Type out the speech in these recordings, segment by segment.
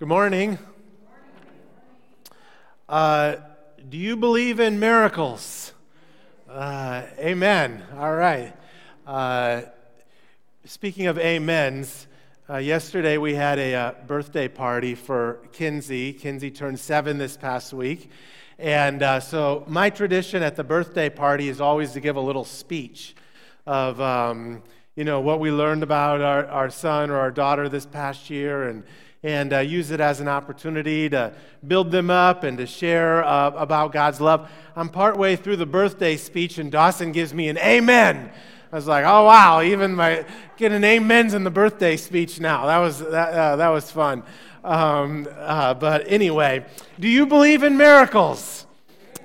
Good morning. Uh, do you believe in miracles? Uh, amen. All right. Uh, speaking of amens, uh, yesterday we had a uh, birthday party for Kinsey. Kinsey turned seven this past week. And uh, so, my tradition at the birthday party is always to give a little speech of, um, you know, what we learned about our, our son or our daughter this past year and and uh, use it as an opportunity to build them up and to share uh, about God's love. I'm partway through the birthday speech, and Dawson gives me an amen. I was like, oh, wow, even my getting amens in the birthday speech now. That was, that, uh, that was fun. Um, uh, but anyway, do you believe in miracles?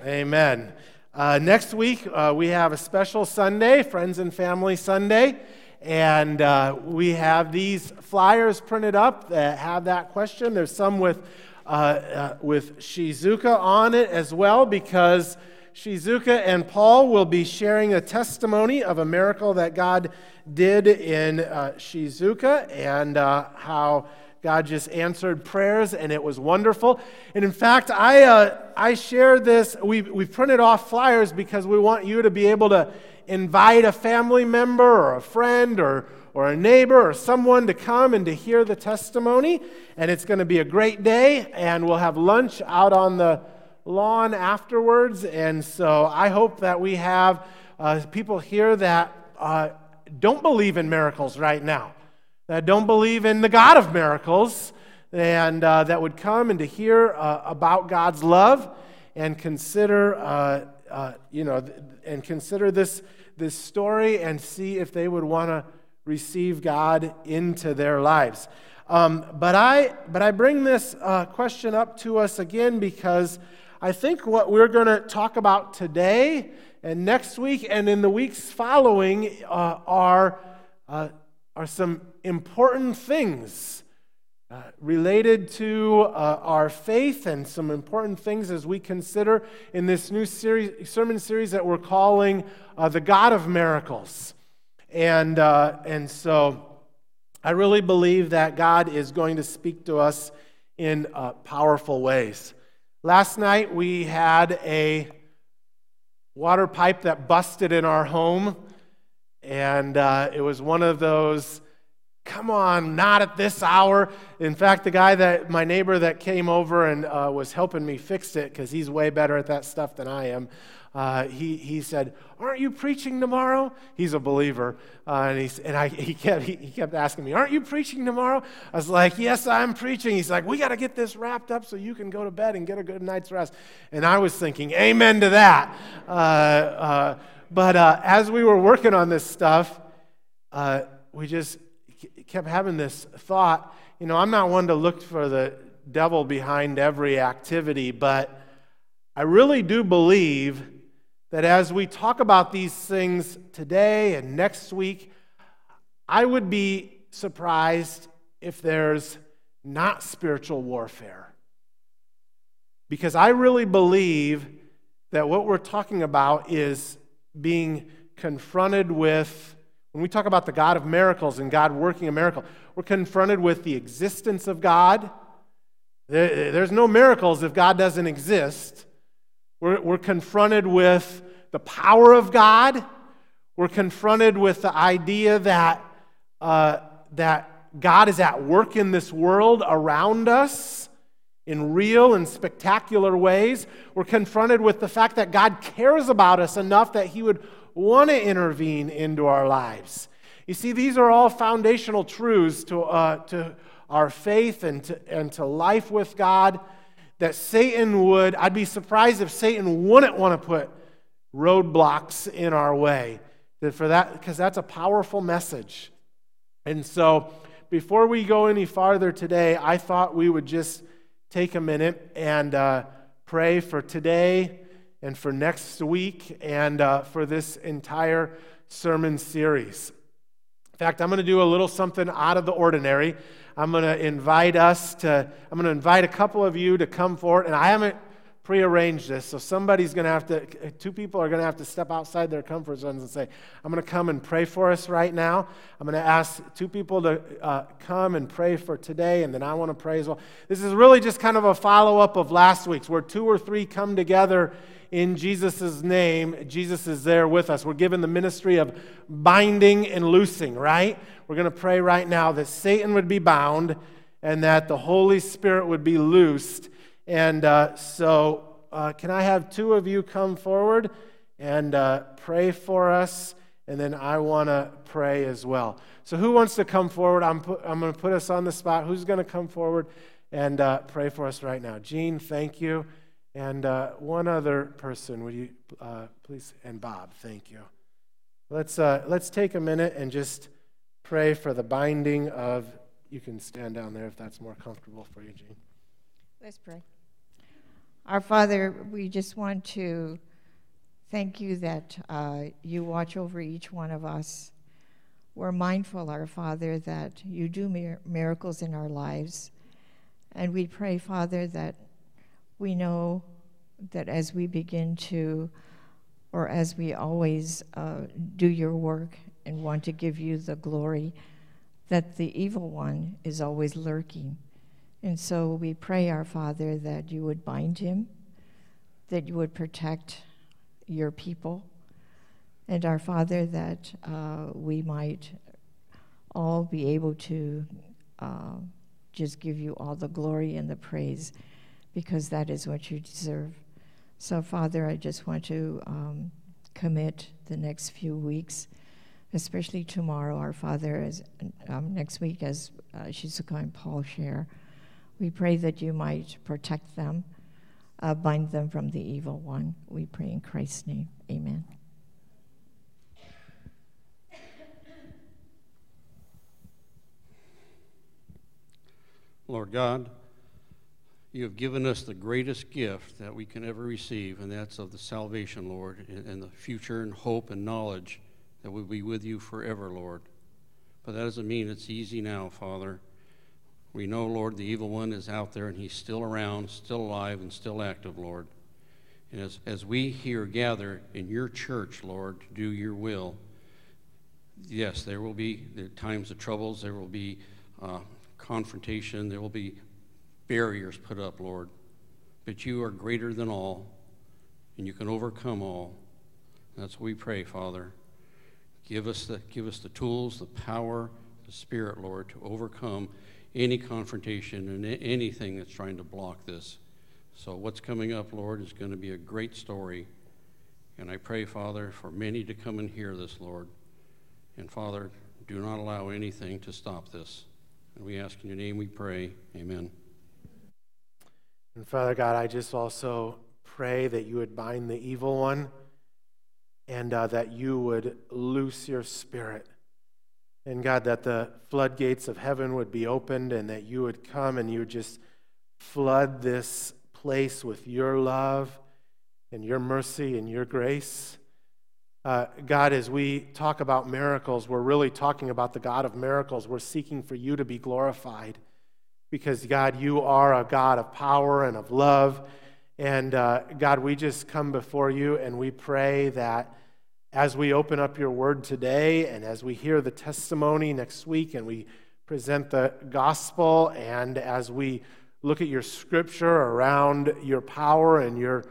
Amen. Uh, next week, uh, we have a special Sunday, Friends and Family Sunday. And uh, we have these flyers printed up that have that question. There's some with, uh, uh, with Shizuka on it as well, because Shizuka and Paul will be sharing a testimony of a miracle that God did in uh, Shizuka and uh, how God just answered prayers, and it was wonderful. And in fact, I, uh, I shared this. We, we printed off flyers because we want you to be able to invite a family member or a friend or, or a neighbor or someone to come and to hear the testimony. And it's going to be a great day, and we'll have lunch out on the lawn afterwards. And so I hope that we have uh, people here that uh, don't believe in miracles right now, that don't believe in the God of miracles, and uh, that would come and to hear uh, about God's love and consider, uh, uh, you know, and consider this this story and see if they would want to receive God into their lives. Um, but, I, but I bring this uh, question up to us again because I think what we're going to talk about today and next week and in the weeks following uh, are, are some important things uh, related to uh, our faith and some important things as we consider in this new series, sermon series that we're calling uh, The God of Miracles. And, uh, and so I really believe that God is going to speak to us in uh, powerful ways. Last night we had a water pipe that busted in our home, and it was one of those Come on, not at this hour. In fact, the guy that, my neighbor that came over and uh, was helping me fix it, because he's way better at that stuff than I am, uh, he, he said, Aren't you preaching tomorrow? He's a believer. Uh, and he, and I, he, kept, he, he kept asking me, Aren't you preaching tomorrow? I was like, Yes, I'm preaching. He's like, We got to get this wrapped up so you can go to bed and get a good night's rest. And I was thinking, Amen to that. Uh, uh, but uh, as we were working on this stuff, we just kept having this thought you know, I'm not one to look for the devil behind every activity, but I really do believe that as we talk about these things today and next week, I would be surprised if there's not spiritual warfare. Because I really believe that what we're talking about is being confronted with when we talk about the God of miracles and God working a miracle, we're confronted with the existence of God. there's no miracles if God doesn't exist. We're, we're confronted with the power of God. We're confronted with the idea that, uh, that God is at work in this world around us in real and spectacular ways. We're confronted with the fact that God cares about us enough that He would want to intervene into our lives. You see, these are all foundational truths to, uh, to our faith and to, and to life with God that Satan would, I'd be surprised if Satan wouldn't want to put roadblocks in our way. For that, because that's a powerful message. And so, before we go any farther today, I thought we would just take a minute and uh, pray for today and for next week and uh, for this entire sermon series. In fact, I'm going to do a little something out of the ordinary. I'm going to invite us to, I'm going to invite a couple of you to come forward, and I haven't prearranged this. So somebody's going to have to, two people are going to have to step outside their comfort zones and say, I'm going to come and pray for us right now. I'm going to ask two people to uh, come and pray for today, and then I want to pray as well. This is really just kind of a follow up of last week's, where two or three come together in Jesus' name. Jesus is there with us. We're given the ministry of binding and loosing, right? We're going to pray right now that Satan would be bound and that the Holy Spirit would be loosed and uh, so, uh, can I have two of you come forward and uh, pray for us? And then I want to pray as well. So, who wants to come forward? I'm, put, I'm going to put us on the spot. Who's going to come forward and uh, pray for us right now? Jean, thank you. And uh, one other person, would you uh, please? And Bob, thank you. Let's, let's take a minute and just pray for the binding of. You can stand down there if that's more comfortable for you, Jean. Let's pray. Our Father, we just want to thank you that uh, you watch over each one of us. We're mindful, our Father, that you do mir- miracles in our lives. And we pray, Father, that we know that as we begin to, or as we always uh, do your work and want to give you the glory, that the evil one is always lurking. And so we pray, our Father, that you would bind him, that you would protect your people, and our Father, that uh, we might all be able to uh, just give you all the glory and the praise because that is what you deserve. So, Father, I just want to um, commit the next few weeks, especially tomorrow, our Father, as um, next week, as uh, Shizuka and Paul share. We pray that you might protect them, uh, bind them from the evil one. We pray in Christ's name. Amen. Lord God, you have given us the greatest gift that we can ever receive, and that's of the salvation, Lord, and the future and hope and knowledge that we'll be with you forever, Lord. But that doesn't mean it's easy now, Father. We know, Lord, the evil one is out there and he's still around, still alive, and still active, Lord. And as, as we here gather in your church, Lord, to do your will, yes, there will be there times of troubles, there will be uh, confrontation, there will be barriers put up, Lord. But you are greater than all, and you can overcome all. That's what we pray, Father. Give us the, give us the tools, the power, the Spirit, Lord, to overcome any confrontation and anything that's trying to block this. So, what's coming up, Lord, is going to be a great story. And I pray, Father, for many to come and hear this, Lord. And, Father, do not allow anything to stop this. And we ask in your name we pray. Amen. And, Father God, I just also pray that you would bind the evil one and uh, that you would loose your spirit and God, that the floodgates of heaven would be opened and that you would come and you would just flood this place with your love and your mercy and your grace. Uh, God, as we talk about miracles, we're really talking about the God of miracles. We're seeking for you to be glorified because, God, you are a God of power and of love. And uh, God, we just come before you and we pray that as we open up your word today and as we hear the testimony next week and we present the gospel and as we look at your scripture around your power and your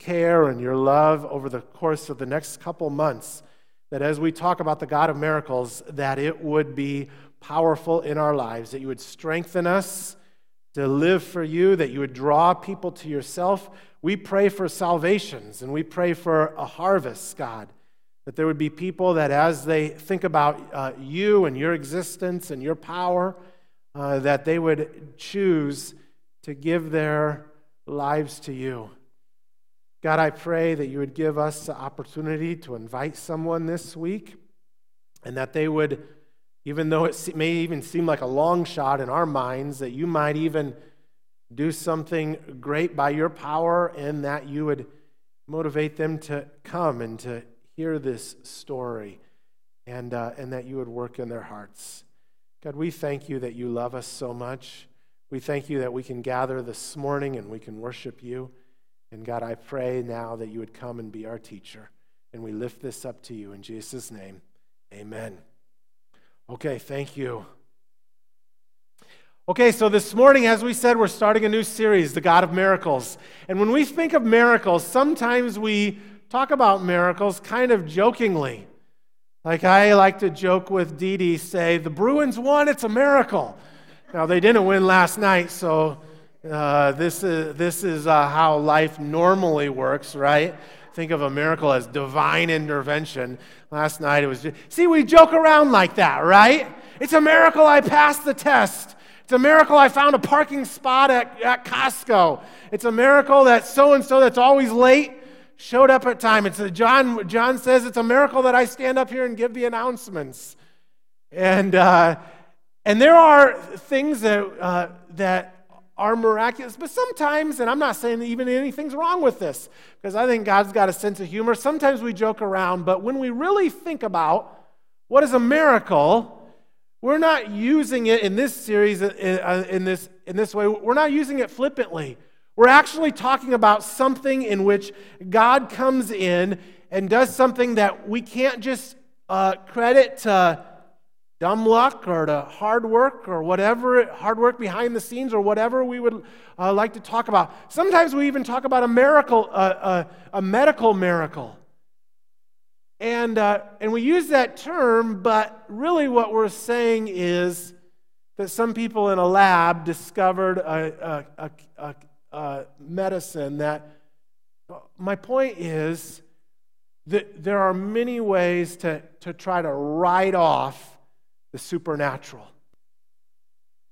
care and your love over the course of the next couple months that as we talk about the God of miracles that it would be powerful in our lives that you would strengthen us to live for you that you would draw people to yourself we pray for salvations and we pray for a harvest god that there would be people that, as they think about uh, you and your existence and your power, uh, that they would choose to give their lives to you. God, I pray that you would give us the opportunity to invite someone this week and that they would, even though it may even seem like a long shot in our minds, that you might even do something great by your power and that you would motivate them to come and to hear this story and, uh, and that you would work in their hearts. God, we thank you that you love us so much. We thank you that we can gather this morning and we can worship you. And God, I pray now that you would come and be our teacher. And we lift this up to you in Jesus' name. Amen. Okay, thank you. Okay, so this morning, as we said, we're starting a new series, The God of Miracles. And when we think of miracles, sometimes we talk about miracles kind of jokingly. Like I like to joke with Dee Dee, say, The Bruins won, it's a miracle. Now, they didn't win last night, so uh, this is, this is uh, how life normally works, right? Think of a miracle as divine intervention. Last night it was just, see, we joke around like that, right? It's a miracle I passed the test. It's a miracle I found a parking spot at, at Costco. It's a miracle that so and so that's always late showed up at time. It's a, John, John says it's a miracle that I stand up here and give the announcements. And, uh, and there are things that, uh, that are miraculous, but sometimes, and I'm not saying even anything's wrong with this, because I think God's got a sense of humor. Sometimes we joke around, but when we really think about what is a miracle, we're not using it in this series uh, uh, in this, in this way. We're not using it flippantly. We're actually talking about something in which God comes in and does something that we can't just uh, credit to dumb luck or to hard work or whatever, hard work behind the scenes or whatever we would uh, like to talk about. Sometimes we even talk about a miracle, uh, uh a medical miracle. And, uh, and we use that term, but really what we're saying is that some people in a lab discovered a, a, a, a medicine that, my point is that there are many ways to, to try to write off the supernatural.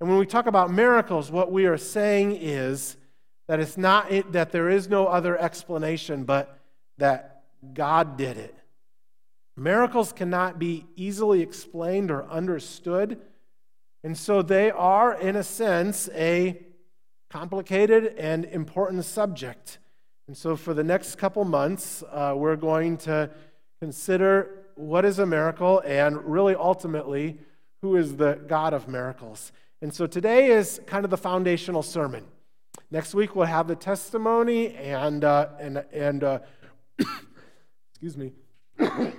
And when we talk about miracles, what we are saying is that it's not that there is no other explanation, but that God did it. Miracles cannot be easily explained or understood. And so they are, in a sense, a complicated and important subject. And so for the next couple months, uh, we're going to consider what is a miracle and really ultimately who is the God of miracles. And so today is kind of the foundational sermon. Next week we'll have the testimony and uh, and and uh, excuse me. and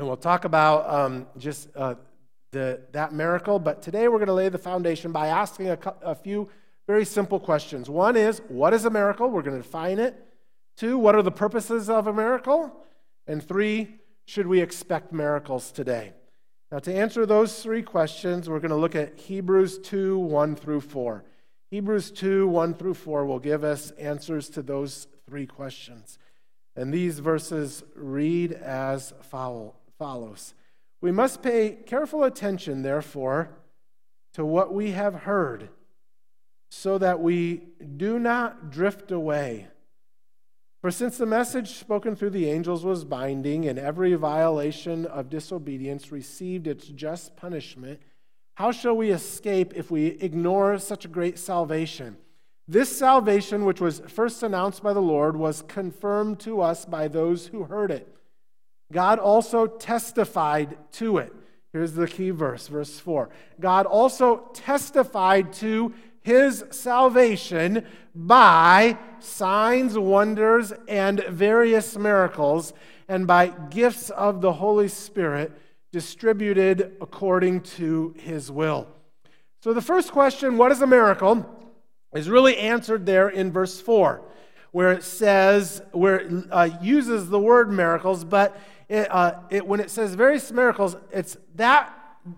we'll talk about um, just uh, the, that miracle. But today we're going to lay the foundation by asking a, a few very simple questions. One is, what is a miracle? We're going to define it. Two, what are the purposes of a miracle? And three, should we expect miracles today? Now, to answer those three questions, we're going to look at Hebrews 2 1 through 4. Hebrews 2 1 through 4 will give us answers to those three questions. And these verses read as follows We must pay careful attention, therefore, to what we have heard, so that we do not drift away. For since the message spoken through the angels was binding, and every violation of disobedience received its just punishment, how shall we escape if we ignore such a great salvation? This salvation, which was first announced by the Lord, was confirmed to us by those who heard it. God also testified to it. Here's the key verse, verse 4. God also testified to his salvation by signs, wonders, and various miracles, and by gifts of the Holy Spirit distributed according to his will. So, the first question what is a miracle? is really answered there in verse 4, where it says, where it uh, uses the word miracles, but it, uh, it, when it says various miracles, it's that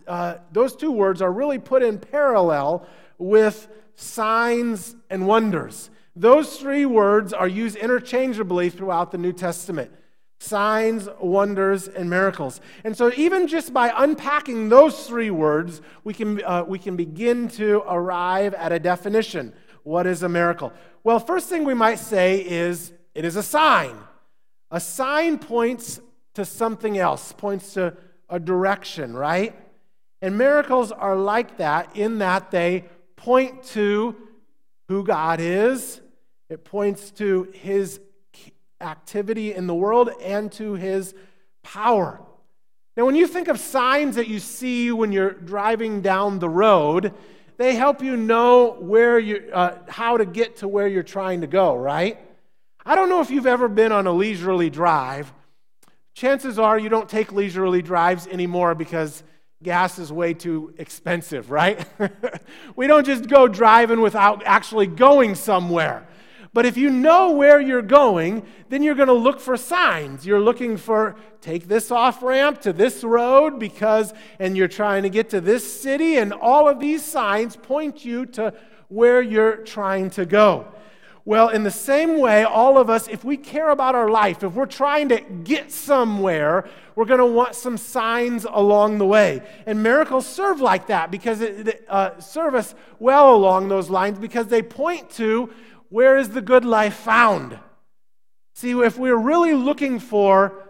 uh, those two words are really put in parallel with signs and wonders. Those three words are used interchangeably throughout the New Testament signs, wonders, and miracles. And so, even just by unpacking those three words, we can, uh, we can begin to arrive at a definition. What is a miracle? Well, first thing we might say is it is a sign. A sign points to something else, points to a direction, right? And miracles are like that in that they point to who God is, it points to his activity in the world and to his power. Now, when you think of signs that you see when you're driving down the road, they help you know where you, uh, how to get to where you're trying to go, right? I don't know if you've ever been on a leisurely drive. Chances are you don't take leisurely drives anymore because gas is way too expensive, right? we don't just go driving without actually going somewhere. But if you know where you're going, then you're going to look for signs. You're looking for take this off ramp to this road because, and you're trying to get to this city, and all of these signs point you to where you're trying to go. Well, in the same way, all of us, if we care about our life, if we're trying to get somewhere, we're going to want some signs along the way. And miracles serve like that because it uh, serve us well along those lines because they point to where is the good life found. See, if we're really looking for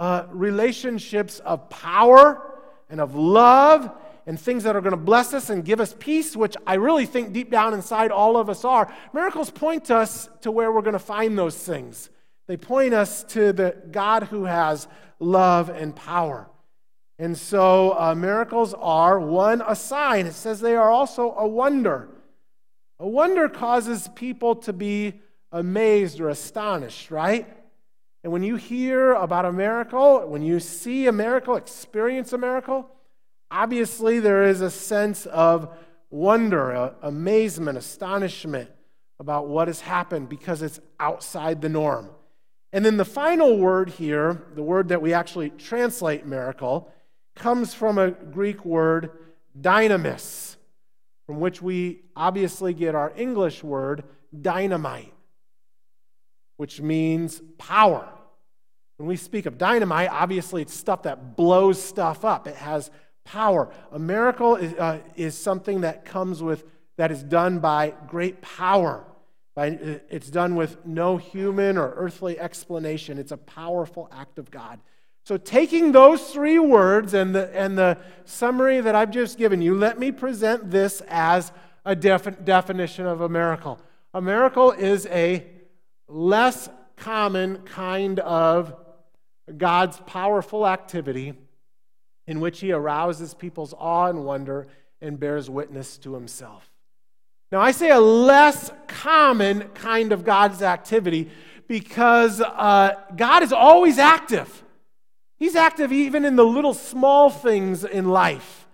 uh, relationships of power and of love and things that are going to bless us and give us peace, which I really think deep down inside all of us are, miracles point us to where we're going to find those things. They point us to the God who has love and power. And so uh, miracles are one, a sign. It says they are also a wonder. A wonder causes people to be amazed or astonished, right? And when you hear about a miracle, when you see a miracle, experience a miracle, Obviously, there is a sense of wonder, amazement, astonishment about what has happened because it's outside the norm. And then the final word here, the word that we actually translate miracle, comes from a Greek word, dynamis, from which we obviously get our English word, dynamite, which means power. When we speak of dynamite, obviously it's stuff that blows stuff up. It has power. A miracle is, uh, is something that comes with, that is done by great power. By, uh, it's done with no human or earthly explanation. It's a powerful act of God. So, taking those three words and the, and the summary that I've just given you, let me present this as a defi- definition of a miracle. A miracle is a less common kind of God's powerful activity in which he arouses people's awe and wonder and bears witness to himself. Now, I say a less common kind of God's activity because uh, God is always active. He's active even in the little small things in life.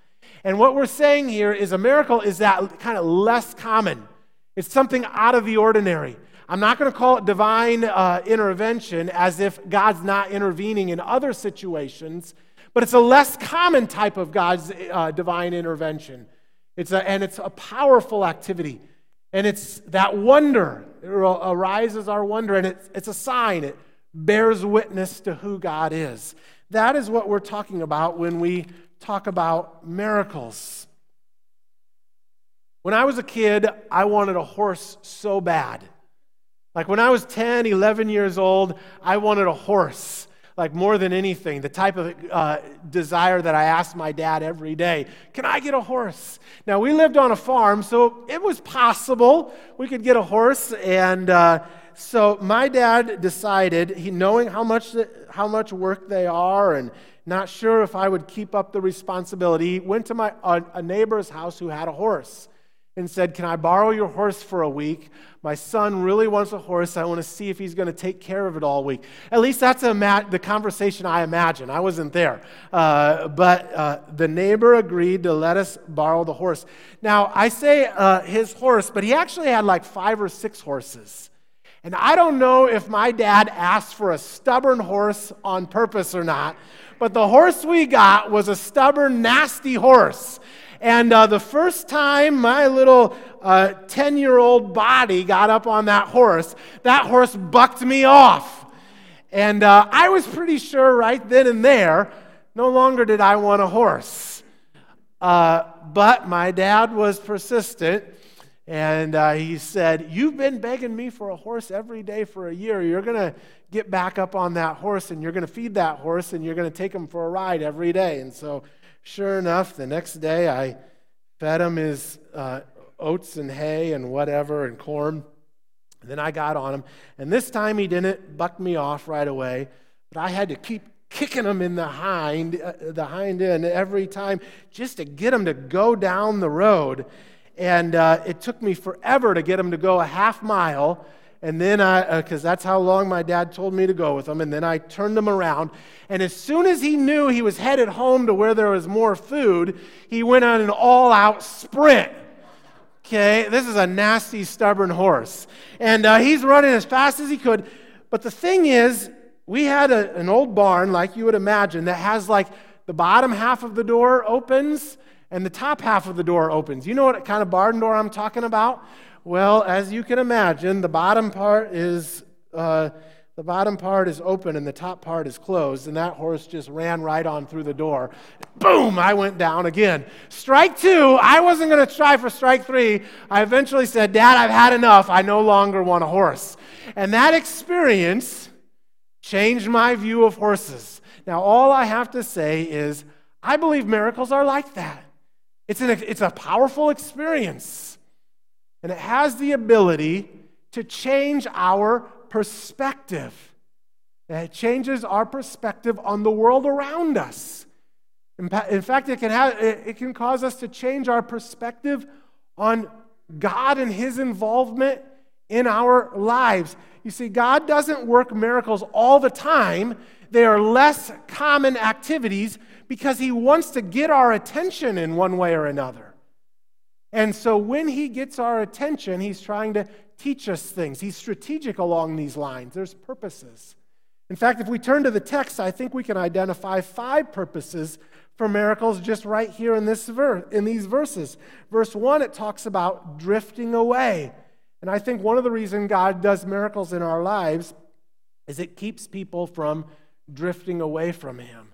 And what we're saying here is a miracle is that kind of less common. It's something out of the ordinary. I'm not going to call it divine uh, intervention as if God's not intervening in other situations but it's a less common type of God's uh, divine intervention. It's a, and it's a powerful activity. And it's that wonder. It arises our wonder, and it's, it's a sign. It bears witness to who God is. That is what we're talking about when we talk about miracles. When I was a kid, I wanted a horse so bad. Like when I was 10, 11 years old, I wanted a horse like more than anything, the type of uh, desire that I asked my dad every day Can I get a horse? Now, we lived on a farm, so it was possible we could get a horse. And uh, so my dad decided, he, knowing how much, how much work they are and not sure if I would keep up the responsibility, went to my, a, a neighbor's house who had a horse and said, Can I borrow your horse for a week? My son really wants a horse. I want to see if he's going to take care of it all week. At least that's the conversation I imagine. I wasn't there. Uh, but uh, the neighbor agreed to let us borrow the horse. Now, I say uh, his horse, but he actually had like five or six horses. And I don't know if my dad asked for a stubborn horse on purpose or not, but the horse we got was a stubborn, nasty horse. And uh, the first time my little 10 uh, year old body got up on that horse, that horse bucked me off. And uh, I was pretty sure right then and there, no longer did I want a horse. Uh, but my dad was persistent. And uh, he said, You've been begging me for a horse every day for a year. You're going to get back up on that horse and you're going to feed that horse and you're going to take him for a ride every day. And so Sure enough, the next day I fed him his uh, oats and hay and whatever and corn. And then I got on him. And this time he didn't buck me off right away, but I had to keep kicking him in the hind, uh, the hind end every time just to get him to go down the road. And uh, it took me forever to get him to go a half mile and then I, because uh, that's how long my dad told me to go with him, and then I turned him around. And as soon as he knew he was headed home to where there was more food, he went on an all out sprint. Okay, this is a nasty, stubborn horse. And uh, he's running as fast as he could. But the thing is, we had a, an old barn, like you would imagine, that has like the bottom half of the door opens and the top half of the door opens. You know what kind of barn door I'm talking about? Well, as you can imagine, the bottom part is uh, the bottom part is open and the top part is closed, and that horse just ran right on through the door. Boom! I went down again. Strike two. I wasn't going to try for strike three. I eventually said, "Dad, I've had enough. I no longer want a horse." And that experience changed my view of horses. Now, all I have to say is, I believe miracles are like that. It's, an, it's a powerful experience. And it has the ability to change our perspective. It changes our perspective on the world around us. In fact, it can, have, it can cause us to change our perspective on God and His involvement in our lives. You see, God doesn't work miracles all the time, they are less common activities because He wants to get our attention in one way or another. And so when he gets our attention, he's trying to teach us things. He's strategic along these lines, there's purposes. In fact, if we turn to the text, I think we can identify five purposes for miracles just right here in, this verse, in these verses. Verse 1, it talks about drifting away. And I think one of the reasons God does miracles in our lives is it keeps people from drifting away from Him.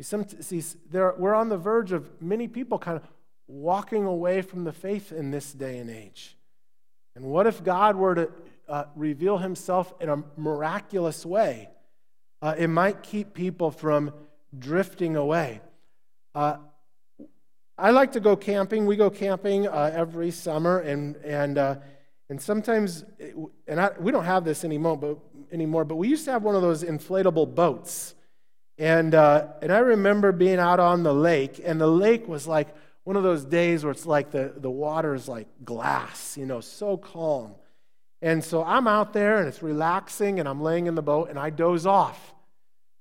Some, see, there, we're on the verge of many people kind of walking away from the faith in this day and age. And what if God were to uh, reveal himself in a miraculous way? Uh, it might keep people from drifting away. Uh, I like to go camping. We go camping uh, every summer, and, and, uh, and sometimes, and I, we don't have this anymore but, anymore, but we used to have one of those inflatable boats. And, uh, and I remember being out on the lake, and the lake was like one of those days where it's like the, the water is like glass, you know, so calm. And so I'm out there and it's relaxing and I'm laying in the boat and I doze off.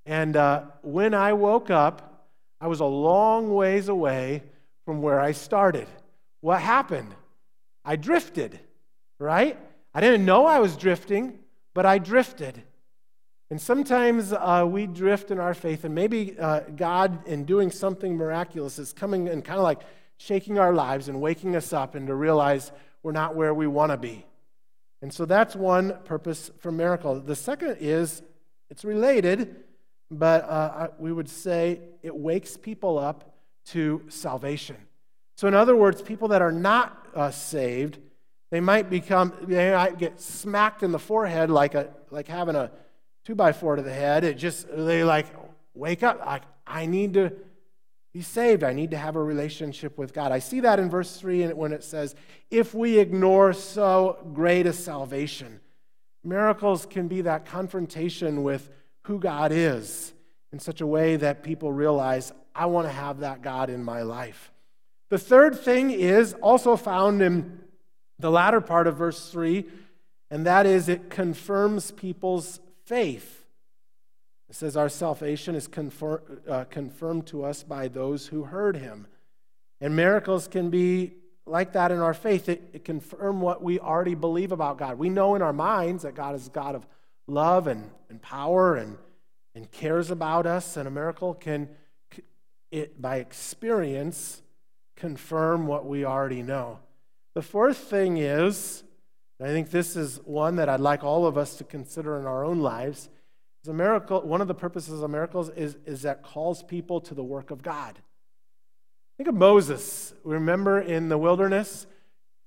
And uh, when I woke up, I was a long ways away from where I started. What happened? I drifted, right? I didn't know I was drifting, but I drifted. And sometimes uh, we drift in our faith, and maybe uh, God, in doing something miraculous, is coming and kind of like shaking our lives and waking us up and to realize we're not where we want to be. And so that's one purpose for miracle. The second is it's related, but uh, we would say it wakes people up to salvation. So, in other words, people that are not uh, saved, they might become, they might get smacked in the forehead like, a, like having a two by four to the head. It just, they like wake up, like, I need to be saved. I need to have a relationship with God. I see that in verse 3 when it says, If we ignore so great a salvation, miracles can be that confrontation with who God is in such a way that people realize, I want to have that God in my life. The third thing is also found in the latter part of verse 3, and that is it confirms people's faith. It says, Our salvation is uh, confirmed to us by those who heard him. And miracles can be like that in our faith. It, it confirm what we already believe about God. We know in our minds that God is God of love and, and power and, and cares about us, and a miracle can, it, by experience, confirm what we already know. The fourth thing is, I think this is one that I'd like all of us to consider in our own lives. Is a miracle, one of the purposes of miracles is, is that calls people to the work of God. Think of Moses. Remember in the wilderness,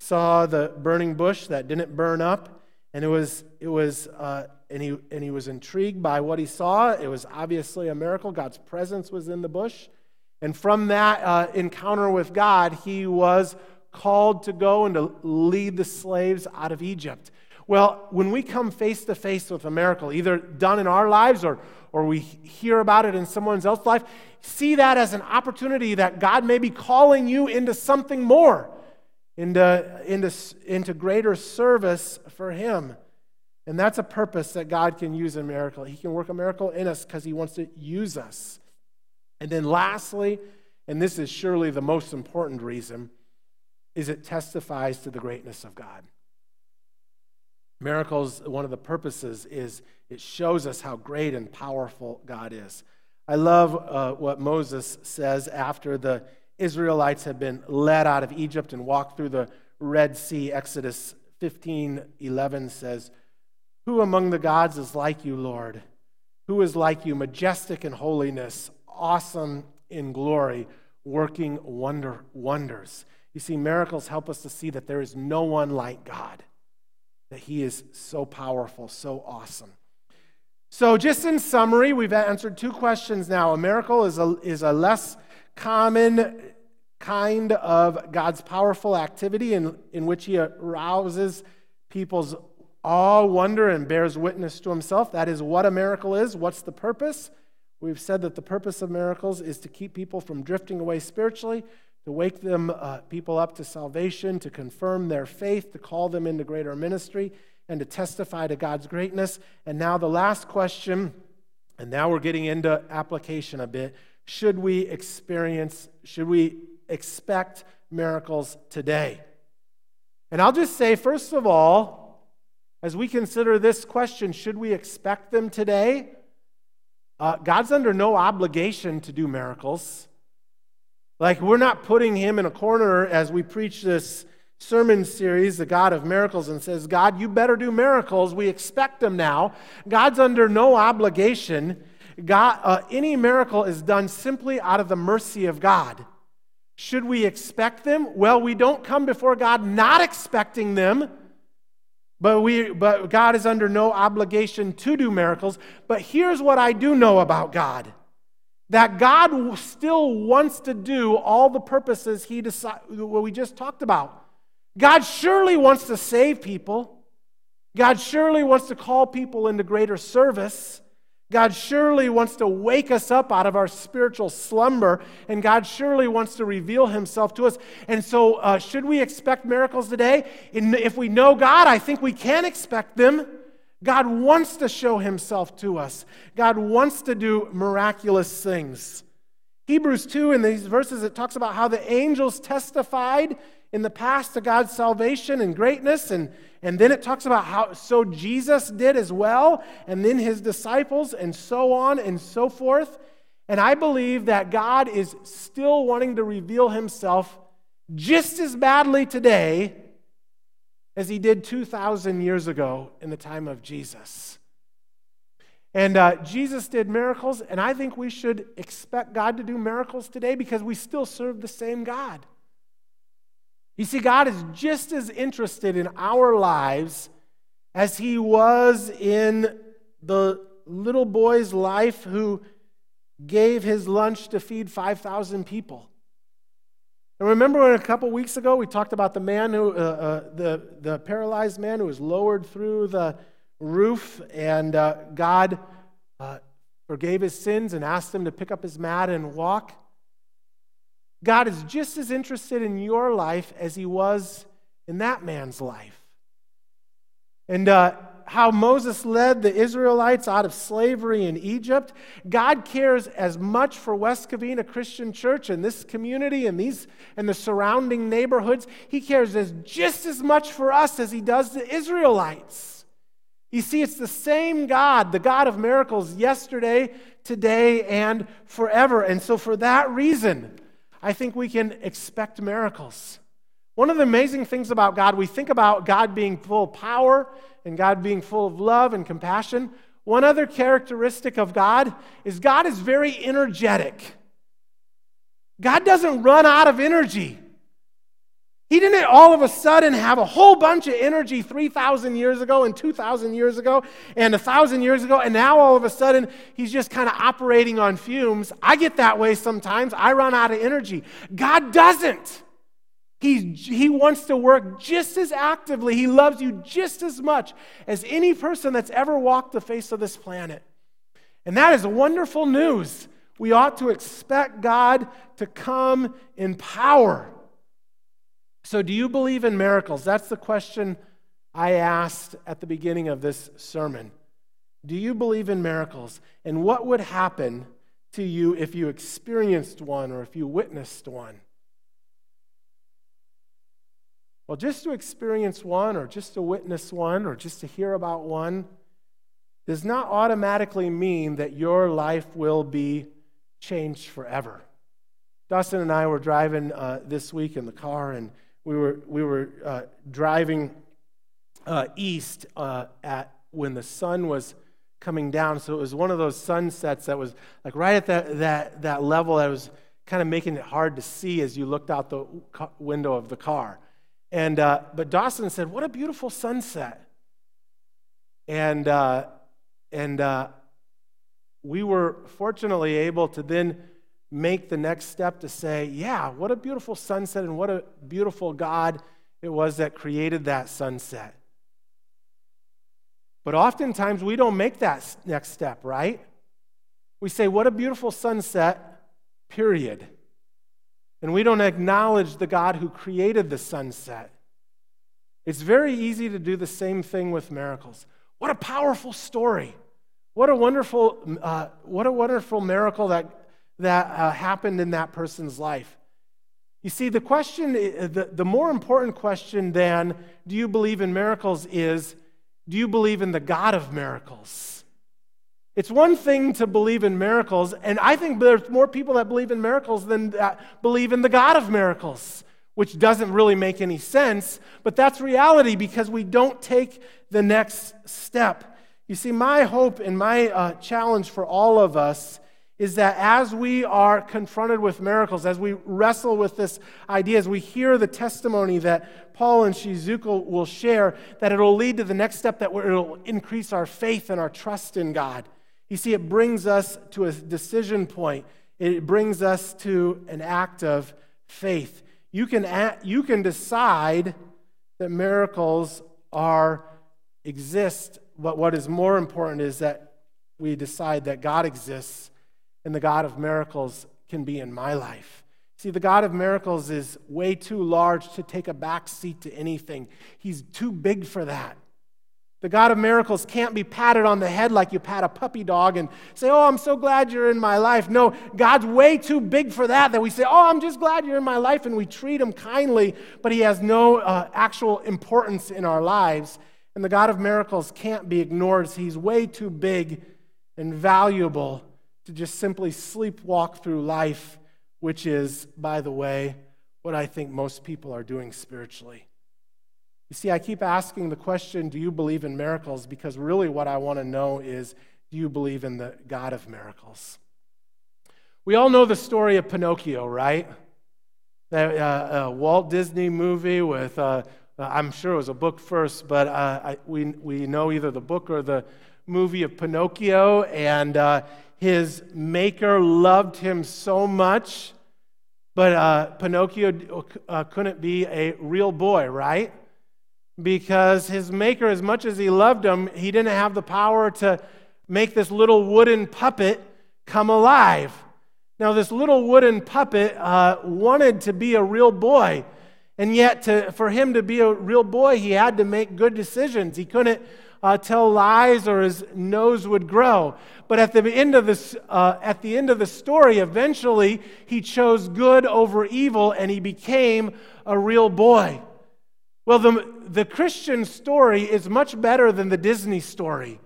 saw the burning bush that didn't burn up, and it was it was uh, and he and he was intrigued by what he saw. It was obviously a miracle. God's presence was in the bush, and from that uh, encounter with God, he was called to go and to lead the slaves out of Egypt. Well, when we come face to face with a miracle, either done in our lives or, or we hear about it in someone else's life, see that as an opportunity that God may be calling you into something more, into, into, into greater service for Him. And that's a purpose that God can use a miracle. He can work a miracle in us because He wants to use us. And then, lastly, and this is surely the most important reason, is it testifies to the greatness of God. Miracles, one of the purposes is it shows us how great and powerful God is. I love uh, what Moses says after the Israelites have been led out of Egypt and walked through the Red Sea. Exodus 15 11 says, Who among the gods is like you, Lord? Who is like you, majestic in holiness, awesome in glory, working wonder, wonders? You see, miracles help us to see that there is no one like God, that He is so powerful, so awesome. So, just in summary, we've answered two questions now. A miracle is a, is a less common kind of God's powerful activity in, in which He arouses people's awe, wonder, and bears witness to Himself. That is what a miracle is. What's the purpose? We've said that the purpose of miracles is to keep people from drifting away spiritually, to wake them uh, people up to salvation, to confirm their faith, to call them into greater ministry, and to testify to God's greatness. And now the last question, and now we're getting into application a bit. Should we experience, should we expect miracles today? And I'll just say, first of all, as we consider this question, should we expect them today? Uh, God's under no obligation to do miracles. Like, we're not putting him in a corner as we preach this sermon series, The God of Miracles, and says, God, you better do miracles. We expect them now. God's under no obligation. God, uh, any miracle is done simply out of the mercy of God. Should we expect them? Well, we don't come before God not expecting them. But, we, but God is under no obligation to do miracles. But here's what I do know about God that God still wants to do all the purposes he decided, what we just talked about. God surely wants to save people. God surely wants to call people into greater service. God surely wants to wake us up out of our spiritual slumber, and God surely wants to reveal himself to us. And so, uh, should we expect miracles today? if we know God, I think we can expect them. God wants to show himself to us, God wants to do miraculous things. Hebrews 2, in these verses, it talks about how the angels testified in the past to God's salvation and greatness. And, and then it talks about how so Jesus did as well, and then his disciples, and so on and so forth. And I believe that God is still wanting to reveal himself just as badly today as he did 2,000 years ago in the time of Jesus. And uh, Jesus did miracles, and I think we should expect God to do miracles today because we still serve the same God. You see, God is just as interested in our lives as he was in the little boy's life who gave his lunch to feed 5,000 people. And remember when a couple weeks ago we talked about the man who, uh, uh, the, the paralyzed man who was lowered through the roof, and uh, God uh, forgave his sins and asked him to pick up his mat and walk? God is just as interested in your life as he was in that man's life. And uh, how Moses led the Israelites out of slavery in Egypt. God cares as much for West Covina Christian Church and this community and these and the surrounding neighborhoods. He cares as just as much for us as he does the Israelites. You see, it's the same God, the God of miracles, yesterday, today, and forever. And so, for that reason, I think we can expect miracles. One of the amazing things about God, we think about God being full of power and God being full of love and compassion. One other characteristic of God is God is very energetic. God doesn't run out of energy. He didn't all of a sudden have a whole bunch of energy 3,000 years ago and 2,000 years ago and 1,000 years ago, and now all of a sudden he's just kind of operating on fumes. I get that way sometimes. I run out of energy. God doesn't. He's, he wants to work just as actively. He loves you just as much as any person that's ever walked the face of this planet. And that is wonderful news. We ought to expect God to come in power. So, do you believe in miracles? That's the question I asked at the beginning of this sermon, Do you believe in miracles? And what would happen to you if you experienced one or if you witnessed one? Well, just to experience one or just to witness one or just to hear about one does not automatically mean that your life will be changed forever. Dustin and I were driving uh, this week in the car, and we were, we were uh, driving uh, east uh, at when the sun was coming down. So it was one of those sunsets that was like right at that, that, that level that was kind of making it hard to see as you looked out the window of the car. And, uh, but Dawson said, What a beautiful sunset. And, uh, and uh, we were fortunately able to then make the next step to say, Yeah, what a beautiful sunset and what a beautiful God it was that created that sunset. But oftentimes we don't make that next step, right? We say, What a beautiful sunset, period. And we don't acknowledge the God who created the sunset. It's very easy to do the same thing with miracles. What a powerful story. What a wonderful, uh, what a wonderful miracle that, that uh, happened in that person's life. You see, the question, the, the more important question than do you believe in miracles is do you believe in the God of miracles? It's one thing to believe in miracles, and I think there's more people that believe in miracles than that believe in the God of miracles, which doesn't really make any sense, but that's reality because we don't take the next step. You see, my hope and my uh, challenge for all of us is that as we are confronted with miracles, as we wrestle with this idea, as we hear the testimony that Paul and Shizuka will share, that it'll lead to the next step that it'll increase our faith and our trust in God. You see, it brings us to a decision point. It brings us to an act of faith. You can, act, you can decide that miracles are exist, but what is more important is that we decide that God exists and the God of miracles can be in my life. See, the God of miracles is way too large to take a back seat to anything. He's too big for that. The God of miracles can't be patted on the head like you pat a puppy dog and say, Oh, I'm so glad you're in my life. No, God's way too big for that, that we say, Oh, I'm just glad you're in my life, and we treat him kindly, but he has no uh, actual importance in our lives. And the God of miracles can't be ignored. He's way too big and valuable to just simply sleepwalk through life, which is, by the way, what I think most people are doing spiritually. You see, I keep asking the question, do you believe in miracles? Because really what I want to know is, do you believe in the God of miracles? We all know the story of Pinocchio, right? That uh, uh, Walt Disney movie with, uh, uh I'm sure it was a book first, but uh, I, we, we know either the book or the movie of Pinocchio, and uh, his maker loved him so much, but Pinocchio couldn't be a real boy, right? Because his maker, as much as he loved him, he didn't have the power to make this little wooden puppet come alive. Now, this little wooden puppet uh, wanted to be a real boy, and yet to, for him to be a real boy, he had to make good decisions. He couldn't uh, tell lies, or his nose would grow. But at the end of this, uh, at the end of the story, eventually he chose good over evil, and he became a real boy. Well, the, the Christian story is much better than the Disney story.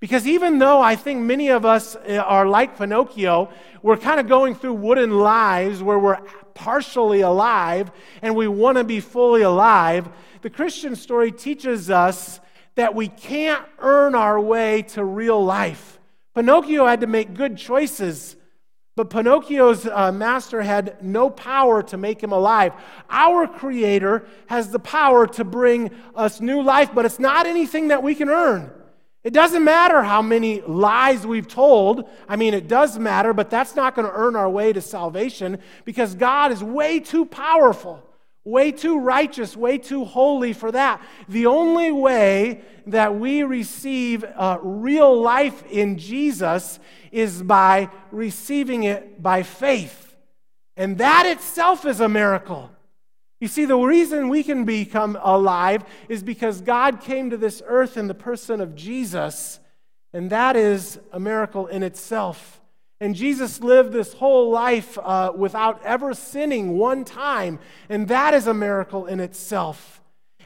Because even though I think many of us uh, are like Pinocchio, we're kind of going through wooden lives where we're partially alive and we want to be fully alive, the Christian story teaches us that we can't earn our way to real life. Pinocchio had to make good choices but Pinocchio's uh, master had no power to make him alive. Our Creator has the power to bring us new life, but it's not anything that we can earn. It doesn't matter how many lies we've told. I mean, it does matter, but that's not going to earn our way to salvation because God is way too powerful way too righteous, way too holy for that. The only way that we receive uh, real life in Jesus is by receiving it by faith. And that itself is a miracle. You see, the reason we can become alive is because God came to this earth in the person of Jesus, and that is a miracle in itself. And Jesus lived this whole life uh, without ever sinning one time, and that is a miracle in itself.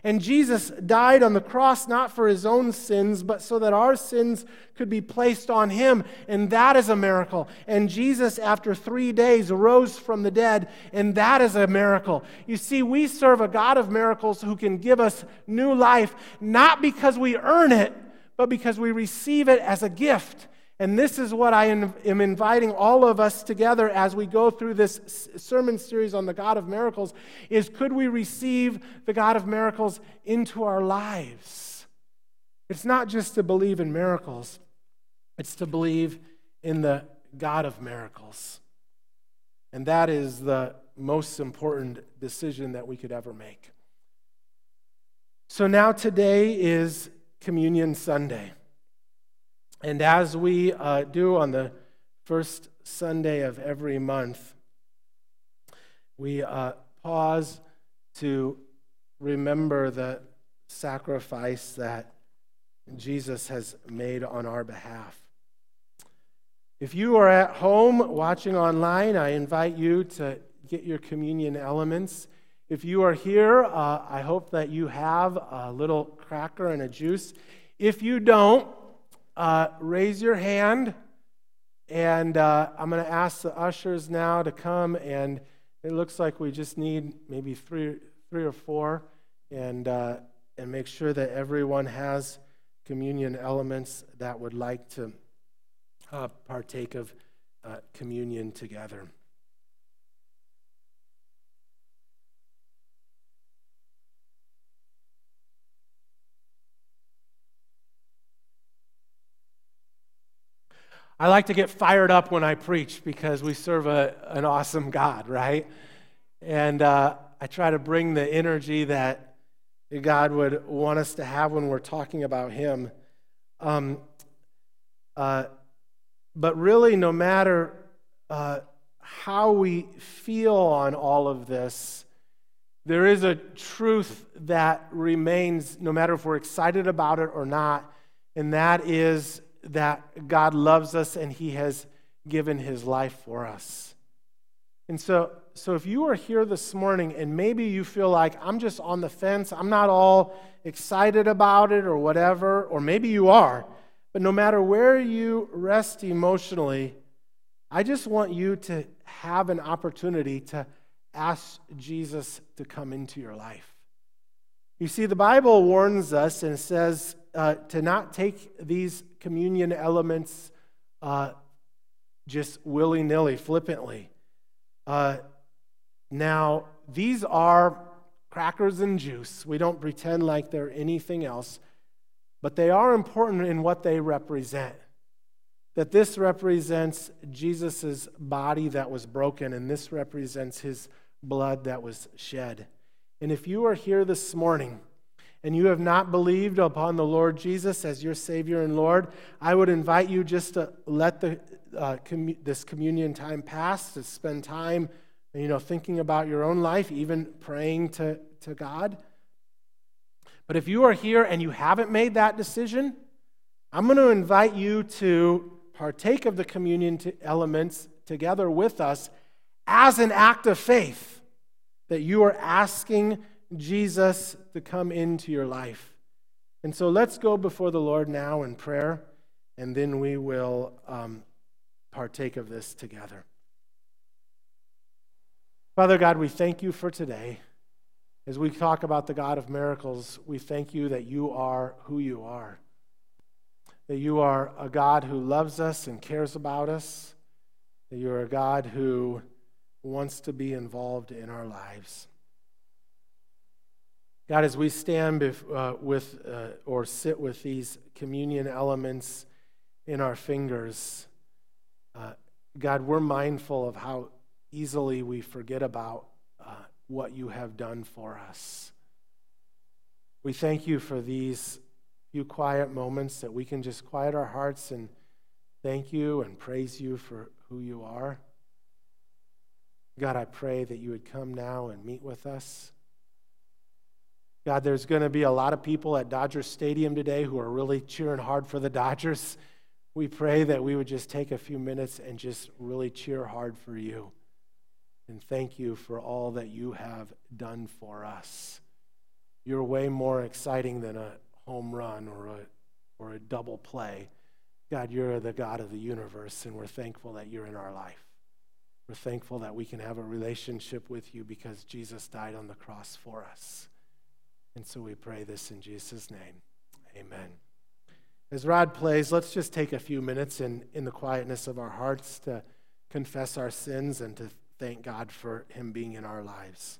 And Jesus died on the cross not for his own sins, but so that our sins could be placed on him. And that is a miracle. And Jesus, after three days, rose from the dead. And that is a miracle. You see, we serve a God of miracles who can give us new life, not because we earn it, but because we receive it as a gift. And this is what I am inviting all of us together as we go through this sermon series on the God of miracles is could we receive the God of miracles into our lives? It's not just to believe in miracles, it's to believe in the God of miracles. And that is the most important decision that we could ever make. So now today is Communion Sunday. And as we uh, do on the first Sunday of every month, we uh, pause to remember the sacrifice that Jesus has made on our behalf. If you are at home watching online, I invite you to get your communion elements. If you are here, uh, I hope that you have a little cracker and a juice. If you don't, uh, raise your hand, and uh, I'm going to ask the ushers now to come. And it looks like we just need maybe three, three or four, and uh, and make sure that everyone has communion elements that would like to uh, partake of uh, communion together. I like to get fired up when I preach because we serve a, an awesome God, right? And uh, I try to bring the energy that God would want us to have when we're talking about Him. Um, uh, but really, no matter uh, how we feel on all of this, there is a truth that remains no matter if we're excited about it or not, and that is that God loves us and He has given His life for us. And so, so if you are here this morning and maybe you feel like I'm just on the fence, I'm not all excited about it or whatever, or maybe you are, but no matter where you rest emotionally, I just want you to have an opportunity to ask Jesus to come into your life. You see, the Bible warns us and says uh, to not take these communion elements uh, just willy nilly, flippantly. Uh, now, these are crackers and juice. We don't pretend like they're anything else, but they are important in what they represent. That this represents Jesus' body that was broken, and this represents his blood that was shed. And if you are here this morning, and you have not believed upon the Lord Jesus as your Savior and Lord, I would invite you just to let the, uh, commu- this communion time pass, to spend time, you know, thinking about your own life, even praying to, to God. But if you are here and you haven't made that decision, I'm going to invite you to partake of the communion elements together with us as an act of faith that you are asking Jesus to come into your life. And so let's go before the Lord now in prayer, and then we will um, partake of this together. Father God, we thank you for today. As we talk about the God of miracles, we thank you that you are who you are. That you are a God who loves us and cares about us. That you're a God who wants to be involved in our lives. God, as we stand bef- uh, with uh, or sit with these communion elements in our fingers, uh, God, we're mindful of how easily we forget about uh, what you have done for us. We thank you for these few quiet moments that we can just quiet our hearts and thank you and praise you for who you are. God, I pray that you would come now and meet with us. God, there's going to be a lot of people at Dodger Stadium today who are really cheering hard for the Dodgers. We pray that we would just take a few minutes and just really cheer hard for you. And thank you for all that you have done for us. You're way more exciting than a home run or a, or a double play. God, you're the God of the universe, and we're thankful that you're in our life. We're thankful that we can have a relationship with you because Jesus died on the cross for us. And so we pray this in Jesus' name. Amen. As Rod plays, let's just take a few minutes in, in the quietness of our hearts to confess our sins and to thank God for Him being in our lives.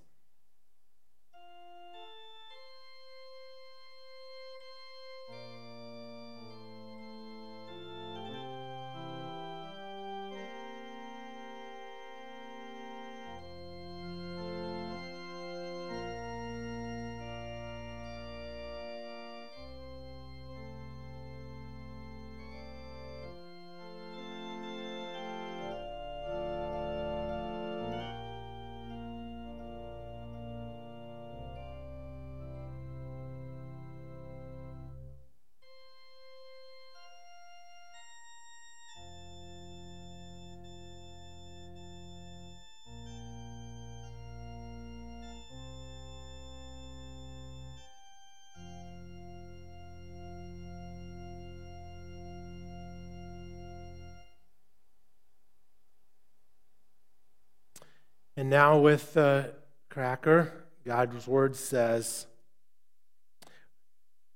And now, with the cracker, God's word says,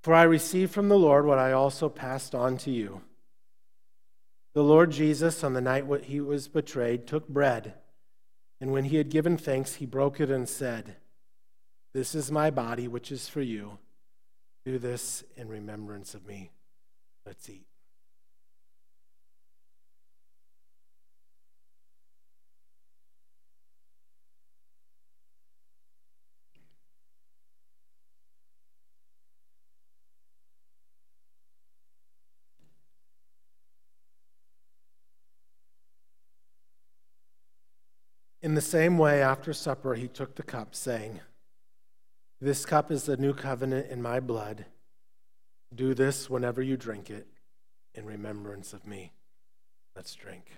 For I received from the Lord what I also passed on to you. The Lord Jesus, on the night when he was betrayed, took bread, and when he had given thanks, he broke it and said, This is my body, which is for you. Do this in remembrance of me. Let's eat. In the same way, after supper, he took the cup, saying, This cup is the new covenant in my blood. Do this whenever you drink it in remembrance of me. Let's drink.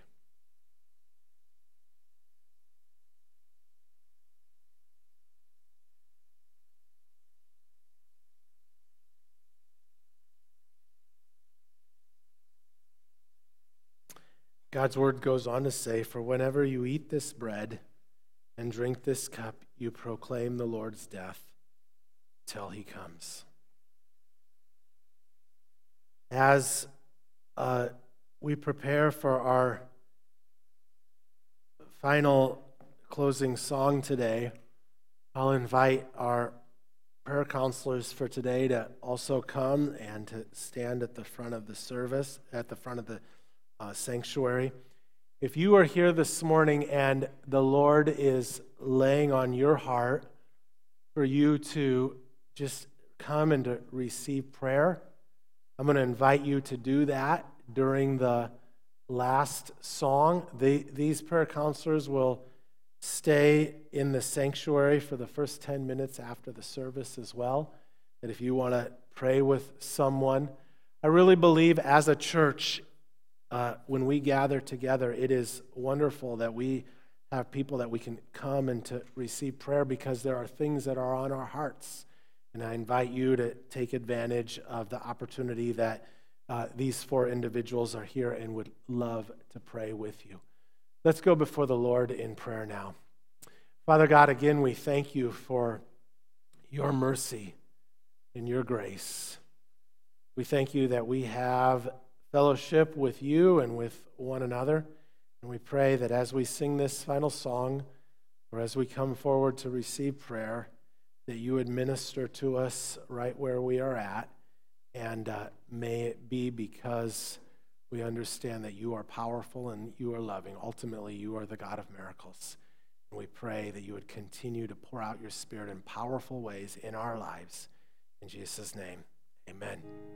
God's word goes on to say, For whenever you eat this bread and drink this cup, you proclaim the Lord's death till he comes. As uh, we prepare for our final closing song today, I'll invite our prayer counselors for today to also come and to stand at the front of the service, at the front of the uh, sanctuary. If you are here this morning and the Lord is laying on your heart for you to just come and to receive prayer, I'm going to invite you to do that during the last song. They, these prayer counselors will stay in the sanctuary for the first 10 minutes after the service as well. And if you want to pray with someone, I really believe as a church, uh, when we gather together, it is wonderful that we have people that we can come and to receive prayer because there are things that are on our hearts. And I invite you to take advantage of the opportunity that uh, these four individuals are here and would love to pray with you. Let's go before the Lord in prayer now. Father God, again, we thank you for your mercy and your grace. We thank you that we have fellowship with you and with one another. And we pray that as we sing this final song, or as we come forward to receive prayer, that you would minister to us right where we are at. And uh, may it be because we understand that you are powerful and you are loving. Ultimately, you are the God of miracles. And we pray that you would continue to pour out your Spirit in powerful ways in our lives. In Jesus' name, amen.